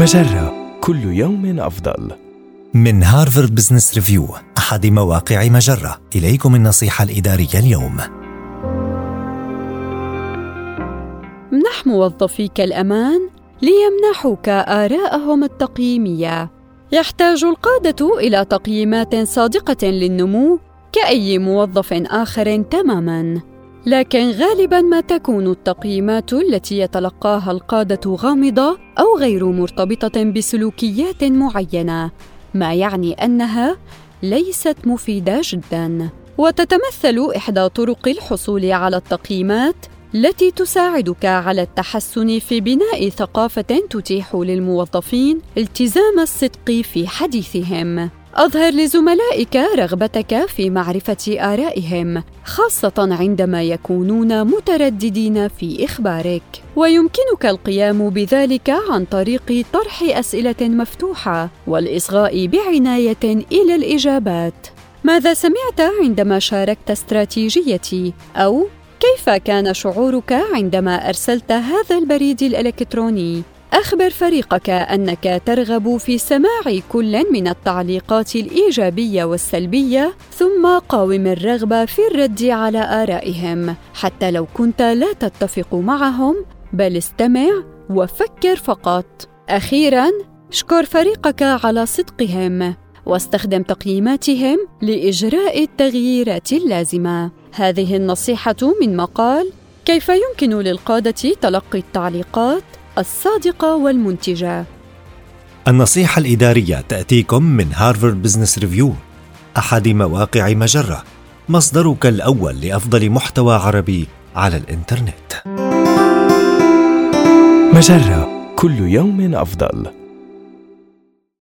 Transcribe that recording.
مجرة كل يوم أفضل. من هارفارد بزنس ريفيو أحد مواقع مجرة إليكم النصيحة الإدارية اليوم امنح موظفيك الأمان ليمنحوك آراءهم التقييمية. يحتاج القادة إلى تقييمات صادقة للنمو كأي موظف آخر تماماً. لكن غالبا ما تكون التقييمات التي يتلقاها القادة غامضة أو غير مرتبطة بسلوكيات معينة ما يعني أنها ليست مفيدة جدا. وتتمثل إحدى طرق الحصول على التقييمات التي تساعدك على التحسن في بناء ثقافة تتيح للموظفين التزام الصدق في حديثهم. أظهر لزملائك رغبتك في معرفة آرائهم، خاصة عندما يكونون مترددين في إخبارك، ويمكنك القيام بذلك عن طريق طرح أسئلة مفتوحة والإصغاء بعناية إلى الإجابات. ماذا سمعت عندما شاركت استراتيجيتي؟ أو كيف كان شعورك عندما أرسلت هذا البريد الإلكتروني؟ أخبر فريقك أنك ترغب في سماع كل من التعليقات الإيجابية والسلبية، ثم قاوم الرغبة في الرد على آرائهم، حتى لو كنت لا تتفق معهم، بل استمع وفكر فقط. أخيراً، اشكر فريقك على صدقهم، واستخدم تقييماتهم لإجراء التغييرات اللازمة. هذه النصيحة من مقال كيف يمكن للقادة تلقي التعليقات الصادقة والمنتجة. النصيحة الإدارية تأتيكم من هارفارد بزنس ريفيو أحد مواقع مجرة مصدرك الأول لأفضل محتوى عربي على الإنترنت. مجرة كل يوم أفضل.